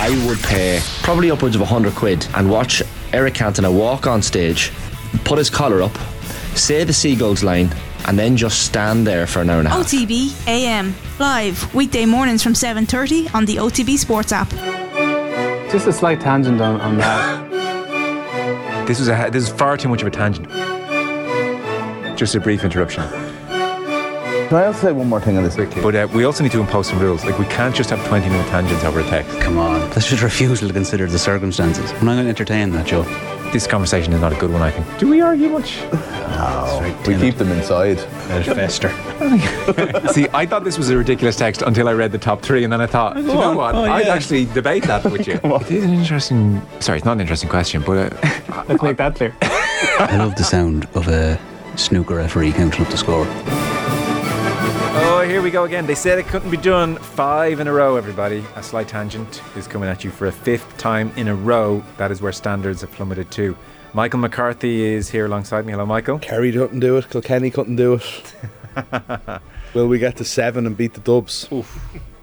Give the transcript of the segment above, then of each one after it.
I would pay probably upwards of 100 quid and watch Eric Cantona walk on stage, put his collar up, say the Seagulls line, and then just stand there for an hour and a half. OTB AM live weekday mornings from 7:30 on the OTB Sports app. Just a slight tangent on, on that. This was a this is far too much of a tangent. Just a brief interruption. Can I also say one more thing on this? But uh, we also need to impose some rules. Like we can't just have 20 minute tangents over a text. Come on, that's just refusal to consider the circumstances. I'm not going to entertain that, Joe. This conversation is not a good one, I think. Do we argue much? No. We keep them inside. Let it fester. See, I thought this was a ridiculous text until I read the top three, and then I thought, "Do you know on. what? Oh, I'd yeah. actually debate that with you. It is an interesting. Sorry, it's not an interesting question, but uh, Let's make that clear. I love the sound of a snooker referee counting up the score. Here we go again. They said it couldn't be done. Five in a row, everybody. A slight tangent is coming at you for a fifth time in a row. That is where standards have plummeted to. Michael McCarthy is here alongside me. Hello, Michael. Kerry couldn't do it. Kilkenny couldn't do it. Will we get to seven and beat the Dubs?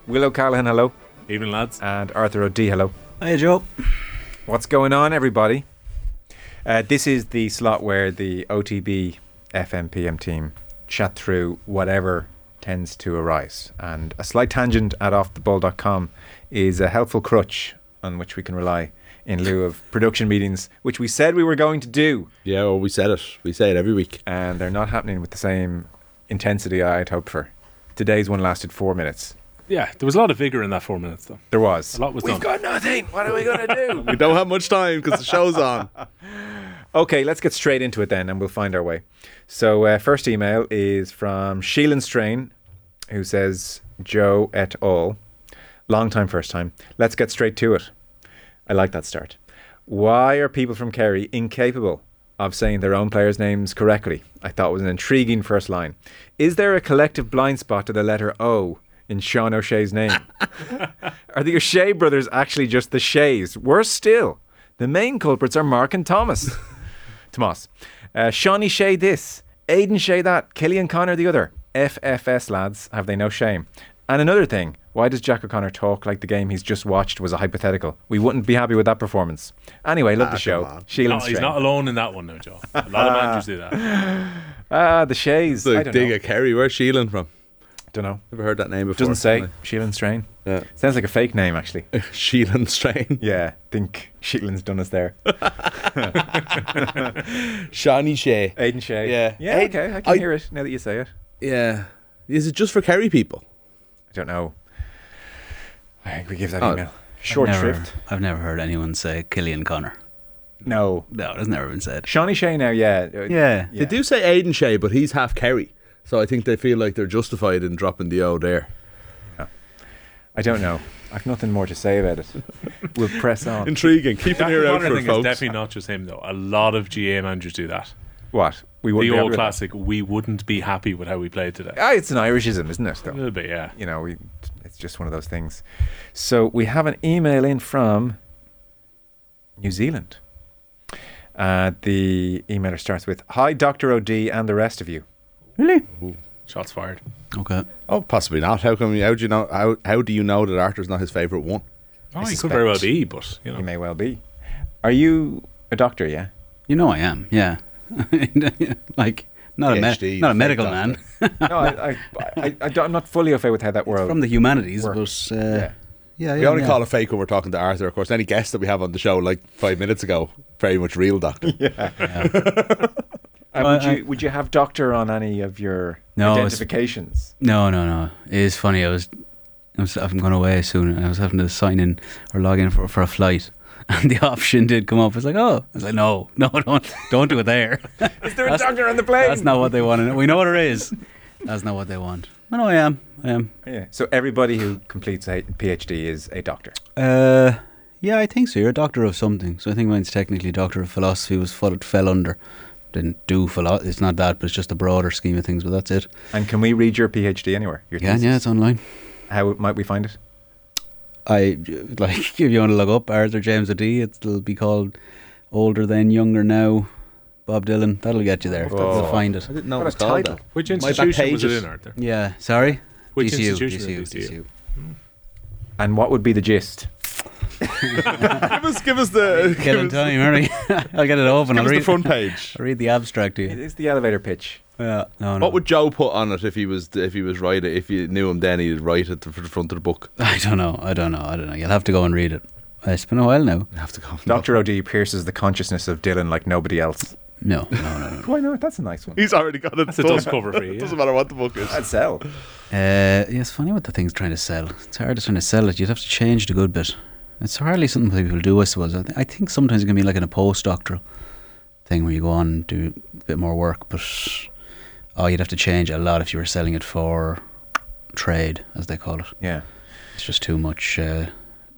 Willow O'Callaghan, hello. Evening, lads. And Arthur O'Dea, hello. Hey, Joe. What's going on, everybody? Uh, this is the slot where the OTB FMPM team chat through whatever tends to arise. And a slight tangent at offtheball.com is a helpful crutch on which we can rely in lieu of production meetings, which we said we were going to do. Yeah, well, we said it. We say it every week. And they're not happening with the same intensity I had hoped for. Today's one lasted four minutes. Yeah, there was a lot of vigour in that four minutes, though. There was. A lot was We've done. got nothing. What are we going to do? We don't have much time because the show's on. Okay, let's get straight into it then, and we'll find our way. So, uh, first email is from Sheelan Strain, who says, "Joe et al. Long time, first time. Let's get straight to it. I like that start. Why are people from Kerry incapable of saying their own players' names correctly? I thought it was an intriguing first line. Is there a collective blind spot to the letter O in Sean O'Shea's name? are the O'Shea brothers actually just the Shays? Worse still, the main culprits are Mark and Thomas." Tomas. Uh, Shawnee Shea this, Aidan Shea that, Killian Connor the other. FFS lads, have they no shame? And another thing, why does Jack O'Connor talk like the game he's just watched was a hypothetical? We wouldn't be happy with that performance. Anyway, love the show. Sheila No, he's not alone in that one now, Joe. A lot of managers do that. Ah, the Shays. It's I like don't dig know. a Kerry. Where's Sheelan from? Don't know. Never heard that name before. Doesn't say. Sheelan Strain. Yeah. Sounds like a fake name, actually. Sheelan Strain. yeah, think Sheelan's done us there. Shawnee Shea. Aidan Shea. Yeah. Yeah, Aid- okay, I can I- hear it now that you say it. Yeah. Is it just for Kerry people? I don't know. I think we give that Oh. email. Short I've never, shrift. I've never heard anyone say Killian Connor. No. No, it has never been said. Shawnee Shea now, yeah. Yeah. Yeah. They do say Aidan Shea, but he's half Kerry. So I think they feel like they're justified in dropping the O there. I don't know. I've nothing more to say about it. We'll press on. Intriguing. Keep an ear out for it, thing is folks. definitely not just him, though. A lot of GAA managers do that. What? We The wouldn't be old happy with classic, we wouldn't be happy with how we played today. Ah, it's an Irishism, isn't it? Though? A little bit, yeah. You know, we. It's just one of those things. So we have an email in from New Zealand. Uh, the emailer starts with, "Hi, Doctor Od and the rest of you." really? Shots fired. Okay. Oh, possibly not. How come? How do you know? How, how do you know that Arthur's not his favourite one? Oh, I he could very well be, but, you know. He may well be. Are you a doctor? Yeah. You know I am, yeah. like, not a, me- not a medical doctor. man. No, I, I, I, I, am not fully au fait with how that world. From the humanities, Works. but uh, Yeah. yeah. We yeah, only yeah. call it fake when we're talking to Arthur. Of course, any guest that we have on the show, like five minutes ago, very much real doctor. Uh, would I- you would you have doctor on any of your No, it's- identifications? No, no, no. It is funny. I was, I was, I'm going away soon. I was having to sign in or log in for, for a flight, and the option did come up. I was like, oh, I was like, no, no, don't, don't do it there. Is there a doctor on the plane? That's not what they want. We know what it is. That's not what they want. I know I am. I am. Yeah. So everybody who completes a PhD is a doctor. Uh, yeah, I think so. You're a doctor of something. So I think mine's technically doctor of philosophy. Was fell, fell under. Didn't do philosophy. It's not that, but it's just a broader scheme of things. But that's it. And can we read your PhD anywhere? Your Yeah, thesis? yeah, it's online. How might we find it? I like if you want to look up Arthur James O'Dea, it'll be called Older Than Younger Now. Bob Dylan. That'll get you there. Oh. You'll find it. I didn't know What it was a called title. that. Which institution was it in, Arthur? Yeah. Sorry. Which DCU, institution DCU, is DCU? DCU. Hmm. And what would be the gist? give us, give us the. give Killing us- time, hurry. I'll get it open. Give I'll us read the front page. I'll read the abstract to It you. is the elevator pitch. Yeah, no, no. What would Joe put on it if he was if he was writing? If you knew him, then he'd write it for the front of the book. I don't know. I don't know. I don't know. You'll have to go and read it. It's been a while now. You have to go. Dr. O'Dea pierces the consciousness of Dylan like nobody else. No, no, no. no. Why not? That's a nice one. He's already got it. That's a dust cover for you. It yeah. doesn't matter what the book is. That'd sell. Uh, yeah, it's funny what the thing's trying to sell. It's hard to trying to sell it. You'd have to change the good bit. It's hardly something people do, I suppose. I, th- I think sometimes it can be like in a postdoctoral thing where you go on and do a bit more work, but oh, you'd have to change a lot if you were selling it for trade, as they call it. Yeah. It's just too much. Uh,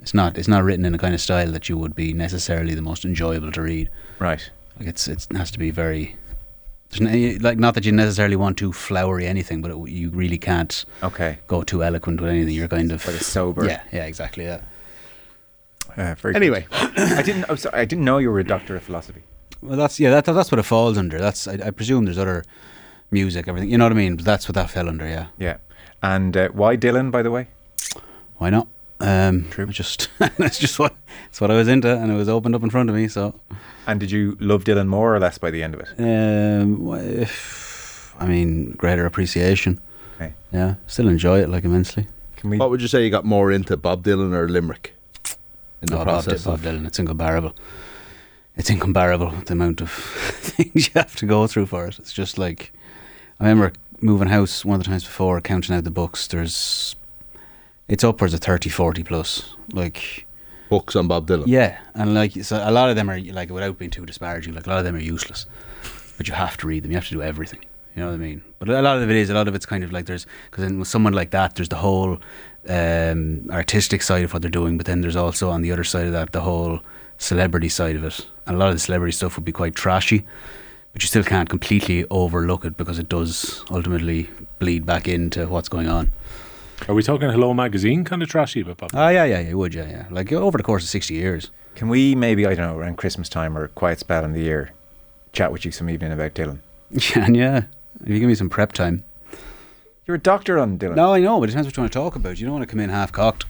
it's not. It's not written in a kind of style that you would be necessarily the most enjoyable to read. Right. Like it's it has to be very. No, like not that you necessarily want too flowery anything, but it, you really can't Okay. go too eloquent with anything. You're kind of But it's sober. Yeah, yeah, exactly. Yeah. Uh, very. Anyway, I didn't. Oh, sorry, I didn't know you were a doctor of philosophy. Well, that's yeah. That, that's what it falls under. That's I, I presume there's other music, everything. You know what I mean? But that's what that fell under. Yeah. Yeah. And uh, why Dylan, by the way? Why not? Um, True. Just that's just what it's what I was into, and it was opened up in front of me. So, And did you love Dylan more or less by the end of it? um, if, I mean, greater appreciation. Okay. Yeah, still enjoy it like immensely. Can we? what would you say you got more into, Bob Dylan or Limerick? In the Bob, process, Bob of- Dylan, it's incomparable. It's incomparable the amount of things you have to go through for it. It's just like I remember moving house one of the times before, counting out the books. There's it's upwards of 30, 40 plus. Like books on Bob Dylan. yeah, and like so a lot of them are like without being too disparaging. Like a lot of them are useless, but you have to read them. You have to do everything. You know what I mean? But a lot of it is a lot of it's kind of like there's because with someone like that, there's the whole um, artistic side of what they're doing, but then there's also on the other side of that the whole celebrity side of it. And a lot of the celebrity stuff would be quite trashy, but you still can't completely overlook it because it does ultimately bleed back into what's going on. Are we talking Hello Magazine kind of trashy about Bob? Ah, yeah, yeah, yeah, you would, yeah, yeah. Like over the course of sixty years. Can we maybe I don't know around Christmas time or a quiet spell in the year, chat with you some evening about Dylan? Yeah, and yeah. If you give me some prep time. You're a doctor on Dylan. No, I know, but it depends what you want to talk about. You don't want to come in half cocked.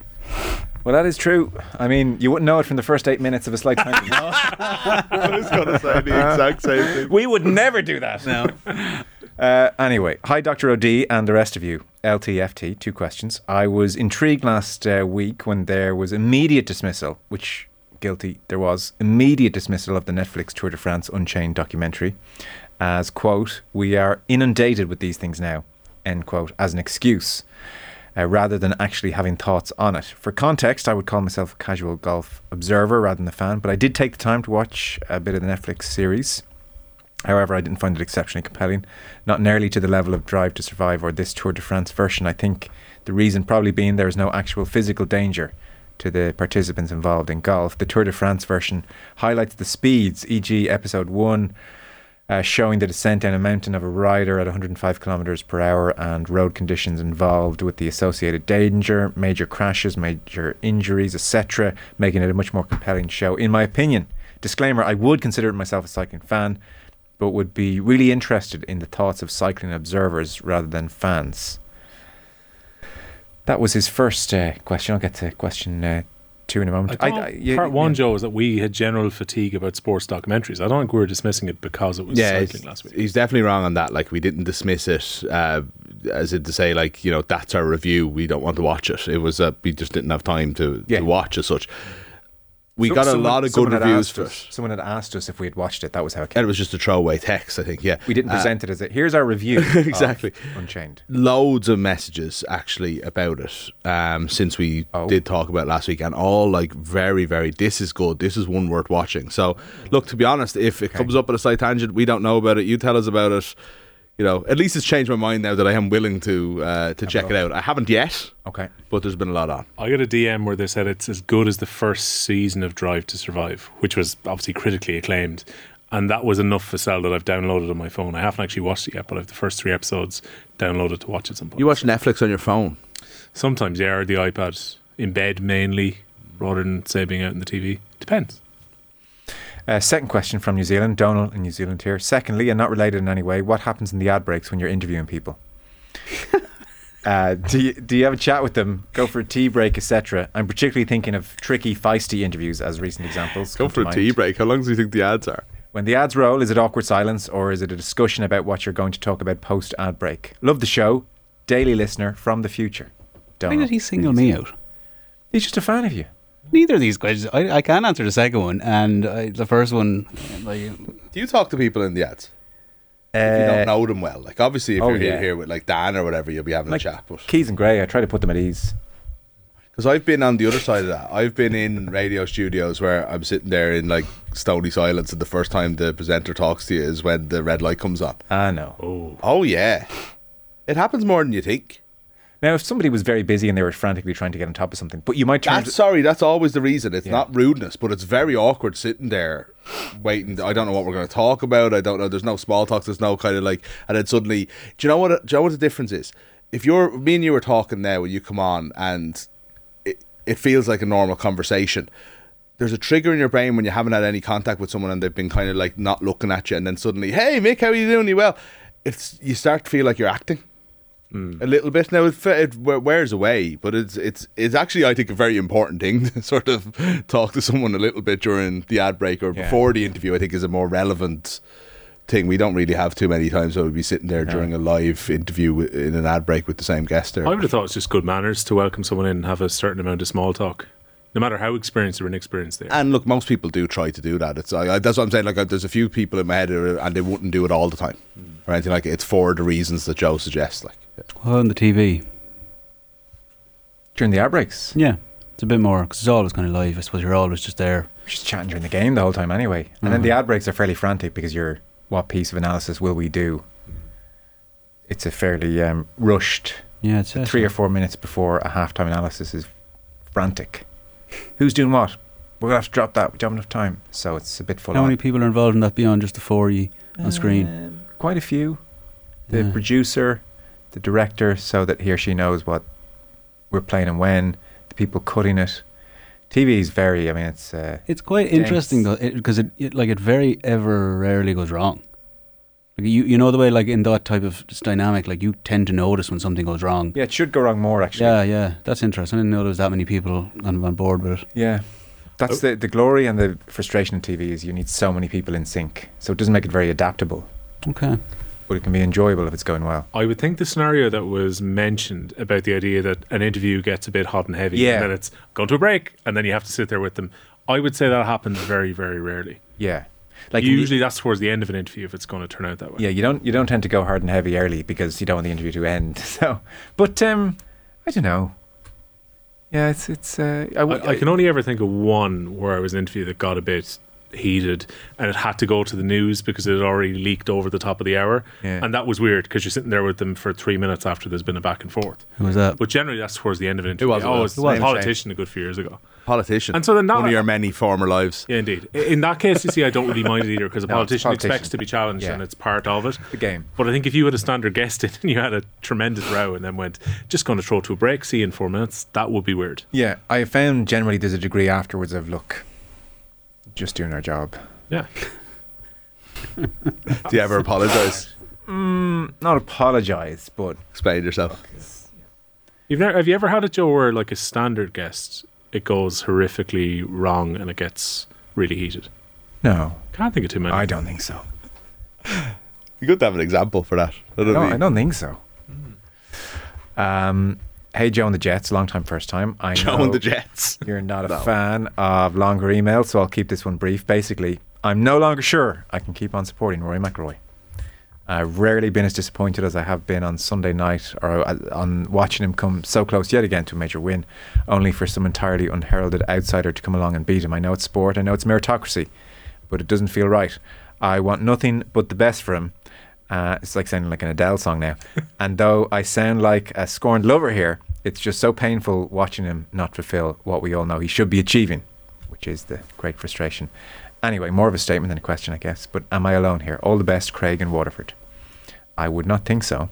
Well, that is true. I mean, you wouldn't know it from the first eight minutes of a slight time. I was going to say the exact same thing. we would never do that. No. Uh, anyway, hi, Dr. OD and the rest of you. LTFT, two questions. I was intrigued last uh, week when there was immediate dismissal, which, guilty, there was immediate dismissal of the Netflix Tour de France Unchained documentary as, quote, we are inundated with these things now, end quote, as an excuse. Uh, rather than actually having thoughts on it. For context, I would call myself a casual golf observer rather than a fan, but I did take the time to watch a bit of the Netflix series. However, I didn't find it exceptionally compelling, not nearly to the level of Drive to Survive or this Tour de France version. I think the reason probably being there is no actual physical danger to the participants involved in golf. The Tour de France version highlights the speeds, e.g., episode 1 uh, showing the descent down a mountain of a rider at 105 kilometers per hour and road conditions involved with the associated danger, major crashes, major injuries, etc., making it a much more compelling show, in my opinion. Disclaimer: I would consider myself a cycling fan, but would be really interested in the thoughts of cycling observers rather than fans. That was his first uh, question. I'll get to question uh, two in a moment. I thought yeah, part one, yeah. Joe, is that we had general fatigue about sports documentaries. I don't think we were dismissing it because it was Yeah, cycling last week. he's definitely wrong on that. Like, we didn't dismiss it uh, as if to say, like, you know, that's our review. We don't want to watch it. It was uh, we just didn't have time to, Yeah. to watch as such. We So- got a someone- lot of good reviews for us- it. Someone had asked us if we had watched it. That was how it came. And it was just a throwaway text, I think. Yeah, We didn't Uh, present it as a here's our review. Exactly. Unchained. loads of messages actually about it um, since we Oh. did talk about it last week, and all like very, very. This is good. This is one worth watching. So, look, to be honest, if it comes up at a slight tangent, we don't know about it. You tell us about it. You know, at least it's changed my mind now that I am willing to uh, to check it out. I haven't yet, Okay. but there's been a lot on. I got a DM where they said it's as good as the first season of Drive to Survive, which was obviously critically acclaimed. And that was enough for sell that I've downloaded on my phone. I haven't actually watched it yet, but I have the first three episodes downloaded to watch at some point. You watch Netflix on your phone. Sometimes, yeah, or the iPad in bed mainly, rather than say being out in the TV. Depends. Uh, second question from New Zealand, Donald in New Zealand here. Secondly, and not related in any way, what happens in the ad breaks when you're interviewing people? Uh, do, you, do you have a chat with them? Go for a tea break, etc. I'm particularly thinking of tricky, feisty interviews as recent examples. Go for to a tea break. How long do you think the ads are? When the ads roll, is it awkward silence or is it a discussion about what you're going to talk about post ad break? Love the show. Daily listener from the future. Don't Why did he single me out? He's just a fan of you. Neither of these questions. I, I can answer the second one, and I, the first one. Like, Do you talk to people in the ads? Uh, If you don't know them well, like obviously if oh, you're here, yeah. here with like Dan or whatever, you'll be having like a chat. But Keys and Grey, I try to put them at ease. Because I've been on the other side of that. I've been in radio studios where I'm sitting there in like stony silence, and the first time the presenter talks to you is when the red light comes on. I know. Oh, Oh yeah, it happens more than you think. Now, if somebody was very busy and they were frantically trying to get on top of something, but you might turn. That's sorry. That's always the reason. It's Yeah. not rudeness, but it's very awkward sitting there waiting. I don't know what we're going to talk about. I don't know. There's no small talk. There's no kind of like, and then suddenly, do you know what? Do you know what the difference is? If you're me and you were talking now, when you come on, and it, it feels like a normal conversation. There's a trigger in your brain when you haven't had any contact with someone and they've been kind of like not looking at you, and then suddenly, hey Mick, how are you doing? You well? It's you start to feel like you're acting a little bit now. It, it wears away, but it's it's it's actually I think a very important thing to sort of talk to someone a little bit during the ad break or Yeah. before the interview. I think is a more relevant thing. We don't really have too many times where we'd be sitting there during a live interview in an ad break with the same guest there. I would have thought it's just good manners to welcome someone in and have a certain amount of small talk, no matter how experienced or inexperienced they are. And look, most people do try to do that. It's that's what I'm saying. Like, uh, there's a few people in my head, are- and they wouldn't do it all the time, or anything like it. It's for the reasons that Joe suggests. Like, well, on the TV, during the ad breaks. yeah, it's a bit more because it's always kind of live. I suppose you're always just there. just chatting during the game the whole time anyway. And then the ad breaks are fairly frantic because you're, what piece of analysis will we do? It's a fairly um, rushed Yeah, it's three or four minutes before a halftime analysis is frantic. Who's doing what? We're gonna have to drop that. We don't have enough time, so it's a bit full How on. many people are involved in that beyond just the four you on screen? Quite a few. The Yeah. producer, the director, so that he or she knows what we're playing and when. The people cutting it. TV is very. I mean, it's. Uh, It's quite Dense. interesting though, because it, it like it very ever rarely goes wrong. Like you, you know the way like in that type of dynamic, like you tend to notice when something goes wrong. yeah, it should go wrong more actually. yeah, yeah. That's interesting. I didn't know there was that many people on, on board with it. Yeah. That's the, the glory and the frustration of TV is you need so many people in sync. So it doesn't make it very adaptable, Okay. but it can be enjoyable if it's going well. I would think the scenario that was mentioned about the idea that an interview gets a bit hot and heavy, Yeah. and then it's going to a break, and then you have to sit there with them. I would say that happens very, very rarely. Yeah. Like in the- Usually, that's towards the end of an interview if it's going to turn out that way. yeah, you don't you don't tend to go hard and heavy early because you don't want the interview to end. So, but um, I don't know. Yeah, it's it's. Uh, I, w- I, I can only ever think of one where I was an interview that got a bit heated and it had to go to the news because it had already leaked over the top of the hour. Yeah. And that was weird because you're sitting there with them for three minutes after there's been a back and forth. Who was that? But generally, that's towards the end of an interview. was it? oh, Who it's was it? a politician a good few years ago. politician. And so then that- one of your many former lives. Yeah, indeed. In that case, you see, I don't really mind it either because a No, it's politician, politician. expects to be challenged Yeah. and it's part of it. the game. But I think if you had a standard guest in and you had a tremendous row and then went, just going to throw to a break, see you in four minutes, that would be weird. Yeah, I found generally there's a degree afterwards of look, just doing our job. Yeah. Do you ever apologise? Mm, not apologise, but Explain yourself. You've never, have you ever had a Joe where, like, a standard guest, it goes horrifically wrong and it gets really heated? no, Can't think of too many. I don't think so. You could have an example for that. I don't No, I don't think so. Um, hey, Joe and the Jets, long time, first time. I Joe know and the Jets. you're not a No. fan of longer emails, so I'll keep this one brief. Basically, I'm no longer sure I can keep on supporting Rory McIlroy. I've rarely been as disappointed as I have been on Sunday night or uh, on watching him come so close yet again to a major win, only for some entirely unheralded outsider to come along and beat him. I know it's sport, I know it's meritocracy, but it doesn't feel right. I want nothing but the best for him. Uh, it's like sounding like an Adele song now. and though I sound like a scorned lover here, it's just so painful watching him not fulfill what we all know he should be achieving, which is the great frustration. Anyway, more of a statement than a question, I guess. But am I alone here? All the best, Craig and Waterford. I would not think so.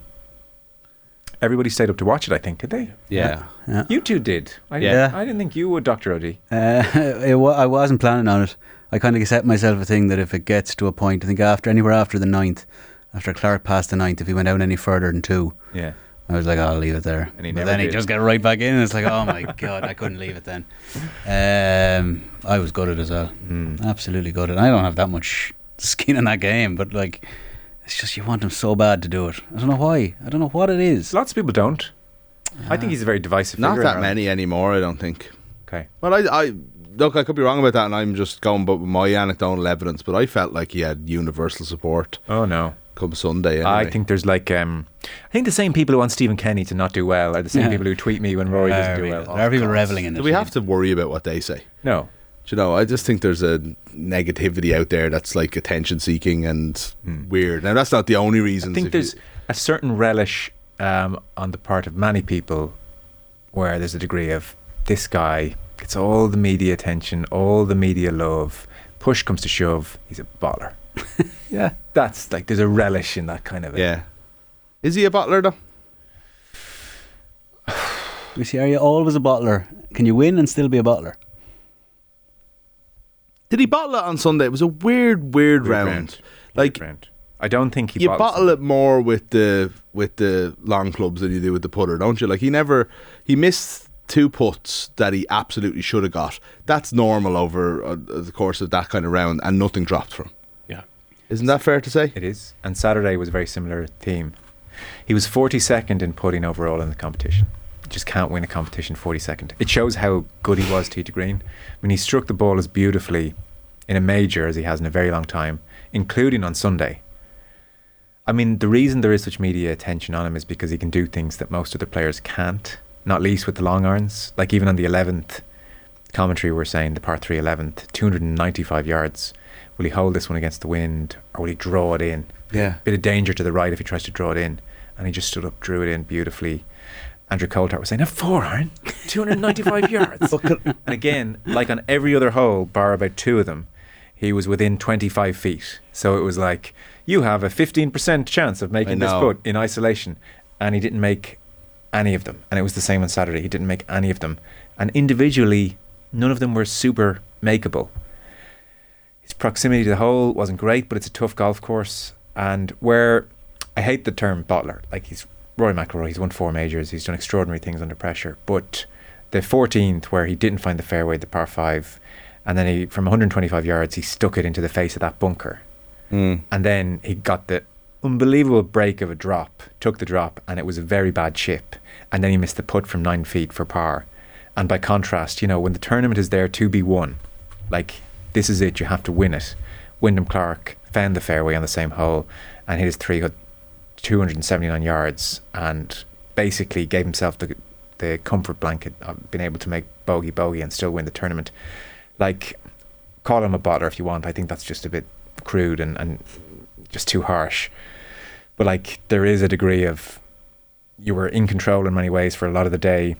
Everybody stayed up to watch it, I think, did they? Yeah. yeah. You two did. I, Yeah. I didn't think you would, Dr. Odie. Uh, it wa- I wasn't planning on it. I kind of set myself a thing that if it gets to a point, I think after anywhere after the ninth, after Clark passed the ninth, if he went out any further than two, Yeah. I was like, I'll leave it there. And he but never then he just got right back in, and it's like, oh my god, I couldn't leave it then. Um, I was gutted as well, Hmm. absolutely gutted. I don't have that much skin in that game, but like, it's just you want him so bad to do it. I don't know why. I don't know what it is. Lots of people don't. I think he's a very divisive. Not figure that many anymore, I don't think. Okay. Well, I, I look, I could be wrong about that, and I'm just going but with my anecdotal evidence. But I felt like he had universal support Oh no. Come Sunday. Anyway. I think there's like um, I think the same people who want Stephen Kenny to not do well are the same Yeah. people who tweet me when Rory doesn't do well. go. There are people reveling in this. Do we have to worry about what they say? No. Do you know, I just think there's a negativity out there that's like attention seeking and weird. Now, that's not the only reason. I think there's a certain relish um, on the part of many people where there's a degree of this guy gets all the media attention, all the media love. Push comes to shove, he's a baller. yeah, that's like there's a relish in that kind of it. Yeah. Is he a butler though? You see, are you always a bottler? Can you win and still be a bottler? Did he bottle it on Sunday? It was a weird, weird, Weird round. round. Like round. I don't think he you bottle it more with the with the long clubs than you do with the putter, don't you? Like he never he missed two putts that he absolutely should have got. That's normal over uh, the course of that kind of round, and nothing dropped from. Isn't that fair to say? It is. And Saturday was a very similar theme. He was 42nd in putting overall in the competition. Just can't win a competition 42nd. It shows how good he was, Tee Green. I mean, he struck the ball as beautifully in a major as he has in a very long time, including on Sunday. I mean, the reason there is such media attention on him is because he can do things that most other players can't, not least with the long irons. Like even on the 11th commentary, we're saying the par 3 11th, 295 yards. Will he hold this one against the wind or will he draw it in? Yeah. Bit of danger to the right if he tries to draw it in. And he just stood up, drew it in beautifully. Andrew Coltart was saying, a four iron, 295 yards. and again, like on every other hole, bar about two of them, he was within 25 feet. So it was like, you have a 15% chance of making this putt in isolation. And he didn't make any of them. And it was the same on Saturday. He didn't make any of them. And individually, none of them were super makeable. His proximity to the hole wasn't great, but it's a tough golf course. And where I hate the term bottler, like he's Rory McIlroy, he's won four majors, he's done extraordinary things under pressure. But the 14th, where he didn't find the fairway, the par five, and then he from 125 yards, he stuck it into the face of that bunker, Mm. and then he got the unbelievable break of a drop, took the drop, and it was a very bad chip, and then he missed the putt from nine feet for par. And by contrast, you know, when the tournament is there to be won, like this is it, you have to win it. Wyndham Clark found the fairway on the same hole and hit his three, got 279 yards, and basically gave himself the the comfort blanket of being able to make bogey bogey and still win the tournament. Like, call him a bottler if you want. I think that's just a bit crude and, and just too harsh. But like, there is a degree of you were in control in many ways for a lot of the day.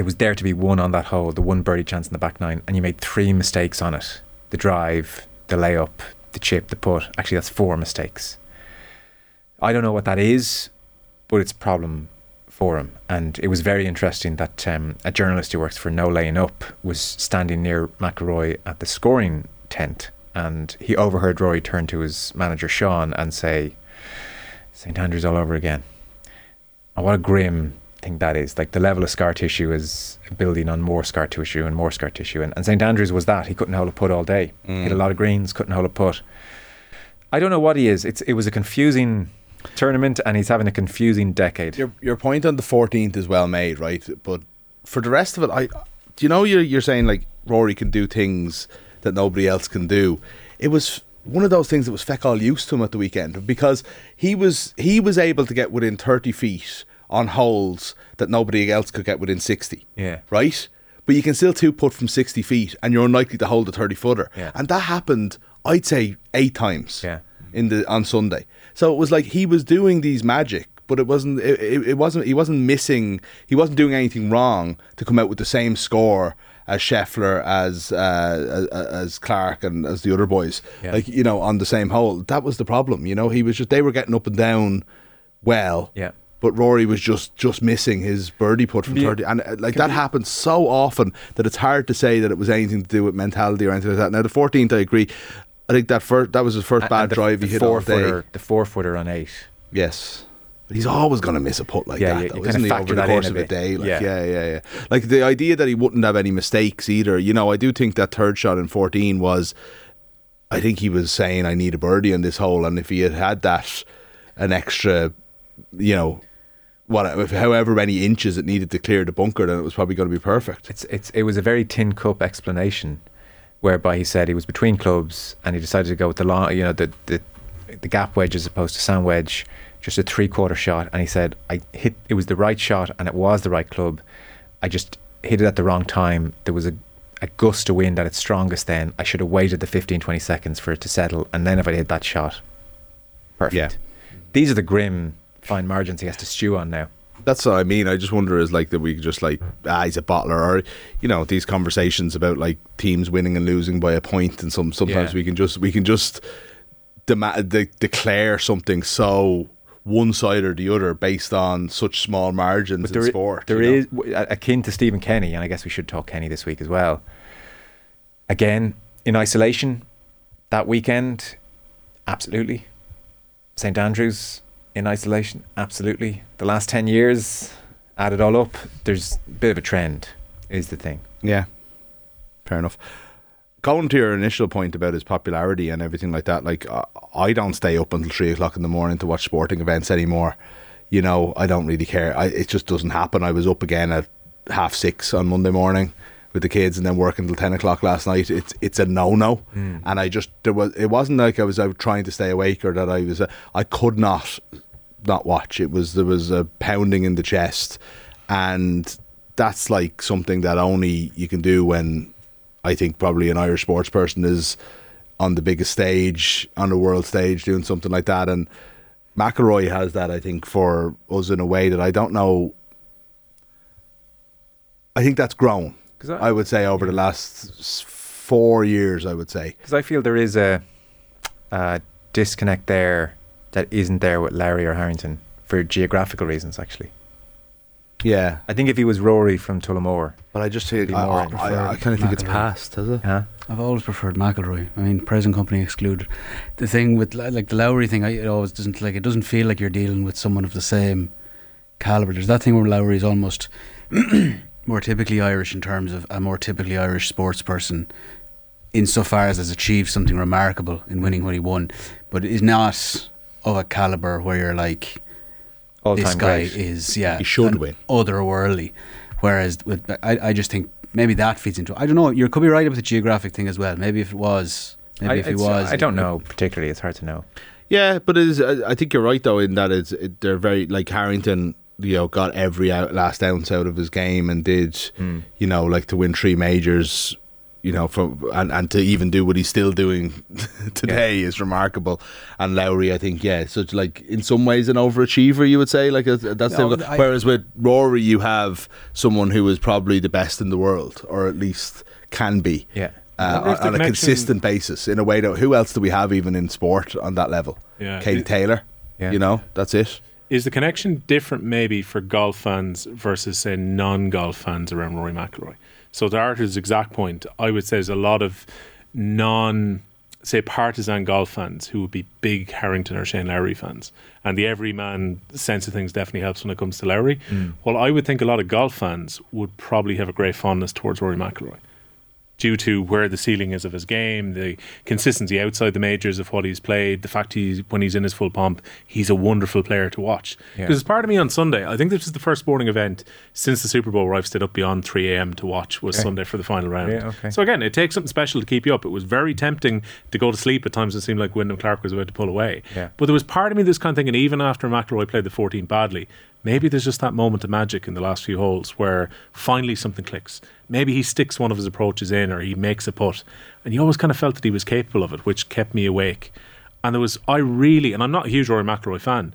It was there to be won on that hole, the one birdie chance in the back nine, and you made three mistakes on it: the drive, the layup, the chip, the putt. Actually, that's four mistakes. I don't know what that is, but it's a problem for him. And it was very interesting that um, a journalist who works for No Laying Up was standing near McIlroy at the scoring tent, and he overheard Rory turn to his manager Sean and say, "St Andrews all over again." And what a grim thing that is. Like the level of scar tissue is building on more scar tissue and more scar tissue. And, and St Andrews was that. He couldn't hold a putt all day. Hit a mm. lot of greens, couldn't hold a putt. I don't know what he is. It's it was a confusing tournament, and he's having a confusing decade. Your your point on the fourteenth is well made, right? But for the rest of it, I do you know you're you're saying like Rory can do things that nobody else can do. It was one of those things that was feck all used to him at the weekend because he was he was able to get within thirty feet on holes that nobody else could get within sixty. Yeah. Right? But you can still two put from sixty feet and you're unlikely to hold a thirty footer. Yeah. And that happened I'd say eight times Yeah. in the on Sunday. So it was like he was doing these magic, but it wasn't. It, it, it wasn't. He wasn't missing. He wasn't doing anything wrong to come out with the same score as Scheffler, as uh, as, as Clark, and as the other boys. Yeah. Like you know, on the same hole. That was the problem. You know, he was just. They were getting up and down well. Yeah. But Rory was just just missing his birdie putt from Yeah. thirty, and uh, like that happens so often that it's hard to say that it was anything to do with mentality or anything like that. Now the fourteenth, I agree. I think that first that was his first And- bad the, drive the he hit four all day. footer, the four footer on eight. Yes. But he's always going to miss a putt like Yeah, that, you- though, isn't he? Over the course of a day, like, Yeah. yeah. yeah, yeah, Like the idea that he wouldn't have any mistakes either. You know, I do think that third shot in fourteen was. I think he was saying, "I need a birdie in this hole," and if he had had that, an extra, you know, what, however many inches it needed to clear the bunker, then it was probably going to be perfect. It's it's it was a very tin cup explanation, whereby he said he was between clubs and he decided to go with the long, you know, the the the gap wedge as opposed to sand wedge, just a three quarter shot. And he said I hit it was the right shot and it was the right club. I just hit it at the wrong time. There was a a gust of wind at its strongest then. I should have waited the 15, 20 seconds for it to settle. And then if I hit that shot, perfect. Yeah. These are the grim fine margins he has to stew on now. That's what I mean. I just wonder is like that we could just like ah he's a bottler or you know these conversations about like teams winning and losing by a point and some sometimes Yeah. we can just we can just de- declare something so one side or the other based on such small margins But in there, i- sport. there you know? is akin to Stephen Kenny, and I guess we should talk Kenny this week as well. Again, in isolation, that weekend, absolutely. St Andrews in isolation, absolutely. The last ten years, add it all up, there's a bit of a trend, is the thing. Yeah, fair enough. Going to your initial point about his popularity and everything like that, like I- I don't stay up until three o'clock in the morning to watch sporting events anymore. You know, I don't really care. I, it just doesn't happen. I was up again at half six on Monday morning with the kids, and then working till ten o'clock last night. It's it's a no no, and I just there was it wasn't like I was out trying to stay awake or that I was uh, I could not not watch. It was there was a pounding in the chest, and that's like something that only you can do when I think probably an Irish sports person is on the biggest stage, on the world stage, doing something like that. And McIlroy has that, I think, for us in a way that I don't know. I think that's grown. 'Cause I- I, would say over the last four years, I would say. Because I feel there is a, a disconnect there that isn't there with Lowry or Harrington for geographical reasons, actually. Yeah, I think if he was Rory from Tullamore, but I just think Be I, more I, I, I kind of think it's past, has it? huh? I've always preferred McIlroy. I mean, present company excluded. The thing with like the Lowry thing, I, it always doesn't like it doesn't feel like you're dealing with someone of the same caliber. There's that thing where Lowry is almost more typically Irish in terms of a more typically Irish sports person, insofar as has achieved something remarkable in winning what he won, but is not of a caliber where you're like All this guy great. is yeah He should an win. otherworldly. Whereas with I, I just think maybe that feeds into. I don't know. You could be right about the geographic thing as well. Maybe if it was, maybe I, if he was, I don't know particularly. It's hard to know. Yeah, but it is. I I think you're right though in that it's it, they're very like Harrington. You know, got every out, last ounce out of his game and did, Hmm. you know, like to win three majors. You know, from and, and to even do what he's still doing today is remarkable. And Lowry, I think, yeah, such like in some ways an overachiever. You would say, like a, that's No, I- whereas with Rory, you have someone who is probably the best in the world, or at least can be Yeah. I uh, if on a consistent basis in a way that who else do we have even in sport on that level? Yeah. Katie It- Taylor. Yeah. You know, that's it. Is the connection different maybe for golf fans versus say non-golf fans around Rory McIlroy? So to Arthur's exact point, I would say there's a lot of non say partisan golf fans who would be big Harrington or Shane Lowry fans. And the everyman sense of things definitely helps when it comes to Lowry. Mm. Well, I would think a lot of golf fans would probably have a great fondness towards Rory McIlroy due to where the ceiling is of his game, the consistency outside the majors of what he's played, the fact he's when he's in his full pomp, he's a wonderful player to watch. Yeah. Because part of me on Sunday, I think this is the first sporting event since the Super Bowl where I've stayed up beyond 3 a.m. to watch was Okay. Sunday for the final round. Yeah, okay. So again, it takes something special to keep you up. It was very tempting to go to sleep at times. It seemed like Wyndham Clark was about to pull away. Yeah. But there was part of me that's kind of thinking, even after McIlroy played the 14 badly, maybe there's just that moment of magic in the last few holes where finally something clicks. Maybe he sticks one of his approaches in or he makes a putt. And you always kind of felt that he was capable of it, which kept me awake. And there was, I really, and I'm not a huge Rory McIlroy fan,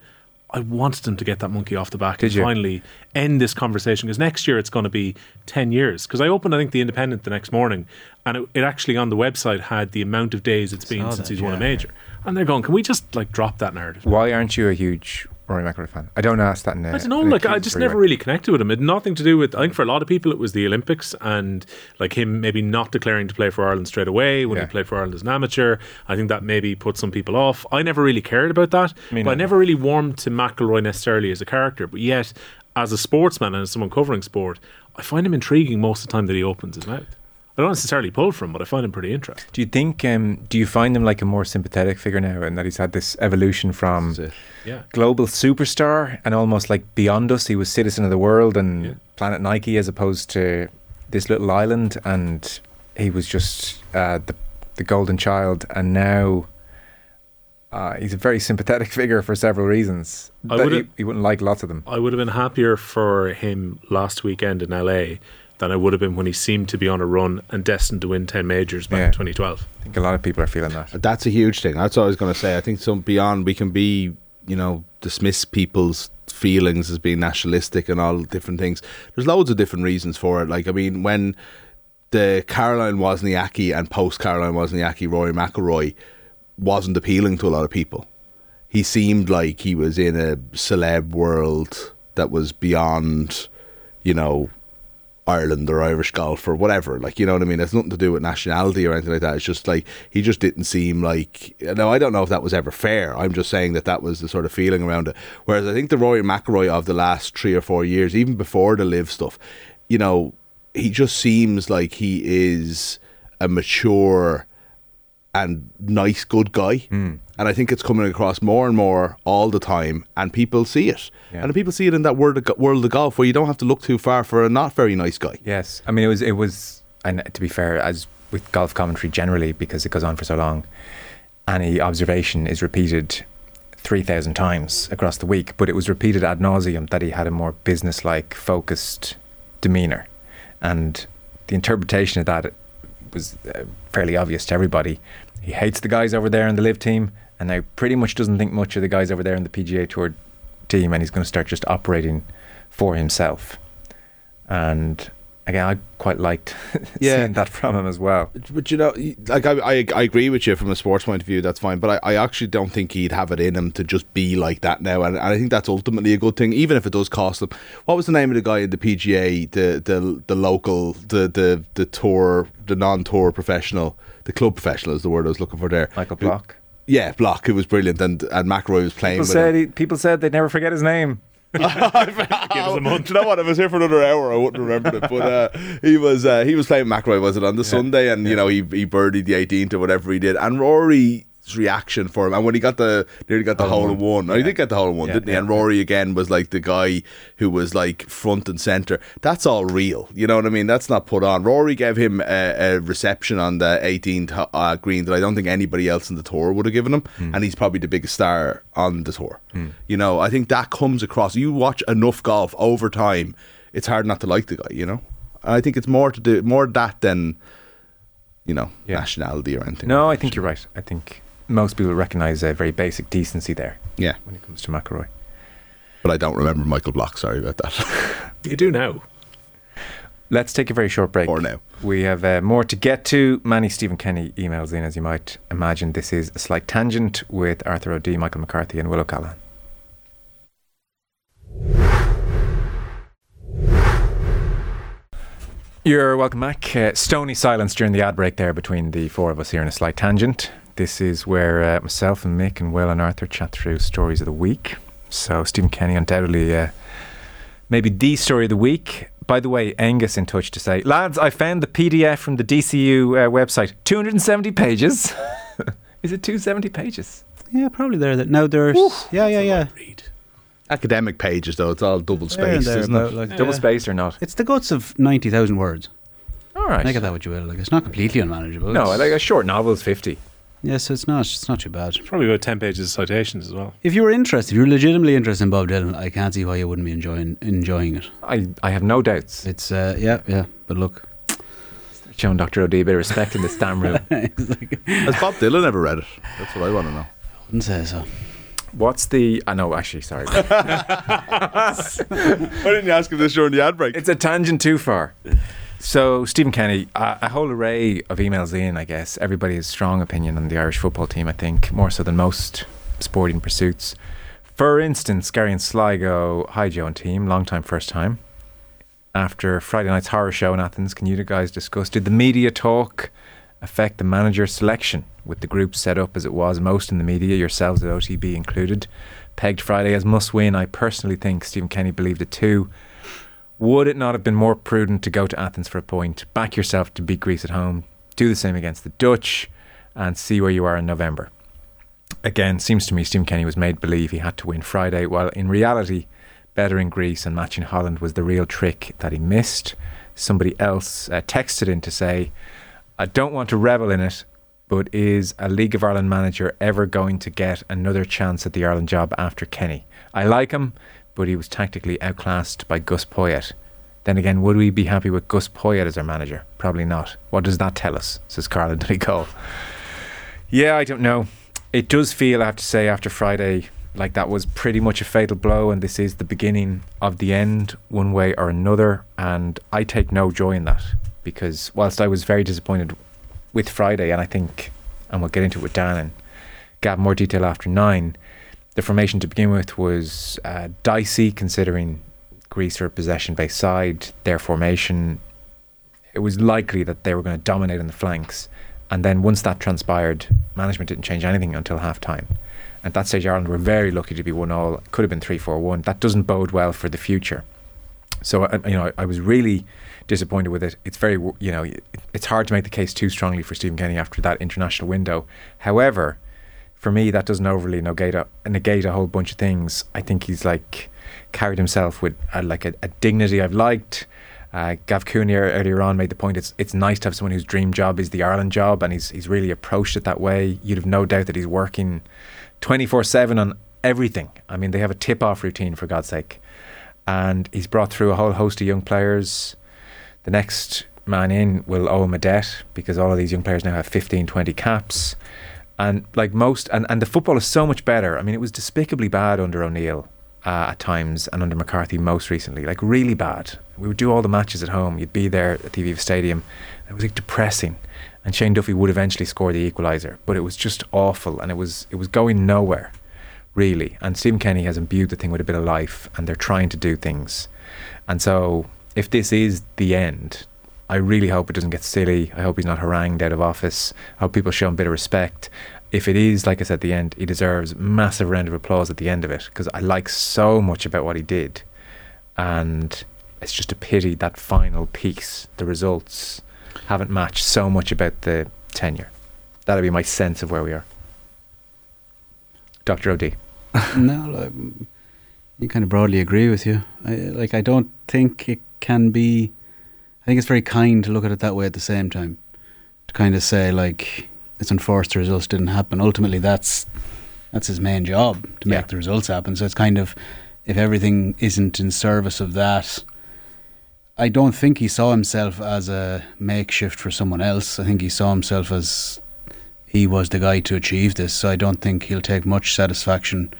I wanted him to get that monkey off the back Did and you? finally end this conversation because next year it's going to be 10 years. Because I opened, I think, The Independent the next morning and it, it actually on the website had the amount of days it's been since that, he's won a major. And they're going, can we just like drop that narrative? Why aren't you a huge Rory McIlroy fan. I don't ask that in. I don't know. Like I just never really connected with him. It had nothing to do with. I think for a lot of people, it was the Olympics and like him maybe not declaring to play for Ireland straight away when Yeah. he played for Ireland as an amateur. I think that maybe put some people off. I never really cared about that. Me but I never really warmed to McIlroy necessarily as a character. But yet, as a sportsman and as someone covering sport, I find him intriguing most of the time that he opens his mouth. I don't necessarily pull from, him, but I find him pretty interesting. Do you think? Um, do you find him like a more sympathetic figure now, and that he's had this evolution from That's. Yeah. global superstar and almost like beyond us? He was citizen of the world and Yeah. Planet Nike, as opposed to this little island, and he was just uh, the the golden child, and now. Uh, he's a very sympathetic figure for several reasons. I That he, he wouldn't like lots of them. I would have been happier for him last weekend in LA than I would have been when he seemed to be on a run and destined to win 10 majors back Yeah. in 2012. I think a lot of people are feeling that. That's a huge thing. That's what I was going to say. I think some beyond we can be, you know, dismiss people's feelings as being nationalistic and all different things. There's loads of different reasons for it. Like I mean, when the Caroline Wozniacki and post Caroline Wozniacki Rory McIlroy wasn't appealing to a lot of people. He seemed like he was in a celeb world that was beyond, you know, Ireland or Irish golf or whatever. Like, you know what I mean? It's nothing to do with nationality or anything like that. It's just like he just didn't seem like. Now, I don't know if that was ever fair. I'm just saying that that was the sort of feeling around it. Whereas I think the Rory McIlroy of the last three or four years, even before the LIV stuff, you know, he just seems like he is a mature and nice, good guy. Hmm. And I think it's coming across more and more all the time, and people see it. Yeah. And people see it in that world of, world of golf where you don't have to look too far for a not very nice guy. Yes, I mean it was it was, and to be fair, as with golf commentary generally, because it goes on for so long, any observation is repeated three thousand times across the week. But it was repeated ad nauseum that he had a more business-like, focused demeanor, and the interpretation of that was uh, fairly obvious to everybody. He hates the guys over there in the LIV team, and now pretty much doesn't think much of the guys over there in the PGA Tour team, and he's going to start just operating for himself. And again, I quite liked Yeah. seeing that from him as well. But you know, like I, I, I agree with you from a sports point of view. That's fine, but I, I actually don't think he'd have it in him to just be like that now, and, and I think that's ultimately a good thing, even if it does cost him. What was the name of the guy in the PGA, the the the local, the the the tour, the non-tour professional, the club professional is the word I was looking for there. Michael Who- Block. Yeah, Block. It was brilliant, and and McRoy was playing. People with said he, people said they'd never forget his name. Give us a month. Do you know what? If I was here for another hour, I wouldn't remember it. But uh, he was uh, he was playing McRoy, was it on the Sunday? And you know he he birdied the 18th or whatever he did. And Rory's reaction for him, and when he got the nearly got the Hole in one, one. he did get the hole in one, Yeah, didn't he? yeah, And Rory again was like the guy who was like front and center. That's all real, you know what I mean? That's not put on. Rory gave him a, a reception on the 18th uh, green that I don't think anybody else in the tour would have given him, Hmm. and he's probably the biggest star on the tour. You know, I think that comes across. You watch enough golf over time, it's hard not to like the guy. You know, I think it's more to do more that than you know Yeah. nationality or anything. No, I think you're right. I think most people recognise a very basic decency there yeah, when it comes to McIlroy. but I don't remember Michael Block. Sorry about that. You do now. Let's take a very short break. Or now. We have uh, more to get to. Manny Stephen Kenny emails in, as you might imagine. This is a slight tangent with Arthur O'Dea, Michael McCarthy, and Will O'Callaghan. You're welcome back. Uh, stony silence during the ad break there between the four of us here in a slight tangent. This is where uh, myself and Mick and Will and Arthur chat through stories of the week. So Stephen Kenny undoubtedly uh, maybe the story of the week. By the way, Angus in touch to say, lads, I found the PDF from the DCU uh, website, 270 pages. is it 270 pages? Yeah, probably there. That now there's yeah, yeah, yeah. Read. Academic pages though, it's all double There and spaced, there, isn't it? like, Double yeah. spaced or not? It's the guts of ninety thousand words. All right. Make it that what you will. Like it's not completely unmanageable. no, It's- like a short novel is 50. yes, it's not. It's not too bad. Probably about 10 pages of citations as well. If you were interested, if you're legitimately interested in Bob Dylan, I can't see why you wouldn't be enjoying enjoying it. I, I have no doubts. It's uh, yeah, yeah. But look, Showing Dr. O'Dea a bit of respect in the stand room. like, Has Bob Dylan ever read it? That's what I want to know. wouldn't say so. What's the. I know, actually, sorry. Why didn't you ask him this during the ad break? it's a tangent too far. So, Stephen Kenny, a, whole array of emails in, I guess. Everybody has strong opinion on the Irish football team, I think, more so than most sporting pursuits. For instance, Gary and Sligo, hi Joe and team, long time, first time. After Friday night's horror show in Athens, can you guys discuss did the media talk affect the manager selection with the group set up as it was, most in the media, yourselves at OTB included? Pegged Friday as must win. I personally think Stephen Kenny believed it too. Would it not have been more prudent to go to Athens for a point, back yourself to beat Greece at home, do the same against the Dutch, and see where you are in November? Again, seems to me Stephen Kenny was made believe he had to win Friday, while in reality, bettering Greece and matching Holland was the real trick that he missed. Somebody else uh, texted in to say, I don't want to revel in it, but is a League of Ireland manager ever going to get another chance at the Ireland job after Kenny? I like him, but he was tactically outclassed by Gus Poyet. Then again, would we be happy with Gus Poyet as our manager? Probably not. What does that tell us? Says Carla Cole. Yeah, I don't know. It does feel, I have to say, after Friday, like that was pretty much a fatal blow, and this is the beginning of the end, one way or another. And I take no joy in that because, whilst I was very disappointed with Friday, and I think, and we'll get into it with Dan and Gab more detail after nine, the formation to begin with was uh, dicey considering Greece are a possession based side, their formation. It was likely that they were going to dominate on the flanks. And then once that transpired, management didn't change anything until half time. At that stage, Ireland were very lucky to be one all. Could have been three four one. That doesn't bode well for the future. So uh, you know, I was really disappointed with it. It's very you know, it's hard to make the case too strongly for Stephen Kenny after that international window. However, for me, that doesn't overly negate a, negate a whole bunch of things. I think he's like carried himself with a, like a, a dignity I've liked. Uh, Gav Cooney earlier on made the point it's it's nice to have someone whose dream job is the Ireland job, and he's he's really approached it that way. You'd have no doubt that he's working 24 7 on everything. I mean, they have a tip off routine, for God's sake. And he's brought through a whole host of young players. The next man in will owe him a debt because all of these young players now have 15, 20 caps. And like most, and, and the football is so much better. I mean, it was despicably bad under O'Neill uh, at times and under McCarthy most recently, like really bad. We would do all the matches at home. You'd be there at the Aviva Stadium. It was like depressing and Shane Duffy would eventually score the equaliser. But it was just awful, and it was it was going nowhere, really. And Stephen Kenny has imbued the thing with a bit of life, and they're trying to do things. And so, if this is the end, I really hope it doesn't get silly. I hope he's not harangued out of office. I hope people show him a bit of respect. If it is, like I said at the end, he deserves massive round of applause at the end of it because I like so much about what he did, and it's just a pity that final piece, the results haven't matched so much about the tenure. That'd be my sense of where we are. Dr. O'Dea. no, you kind of broadly agree with you. I, like, I don't think it can be. I think it's very kind to look at it that way at the same time. To kind of say, like, it's unfortunate the results didn't happen. Ultimately, that's that's his main job to make the results happen. So it's kind of if everything isn't in service of that, I don't think he saw himself as a makeshift for someone else. I think he saw himself as he was the guy to achieve this. So I don't think he'll take much satisfaction.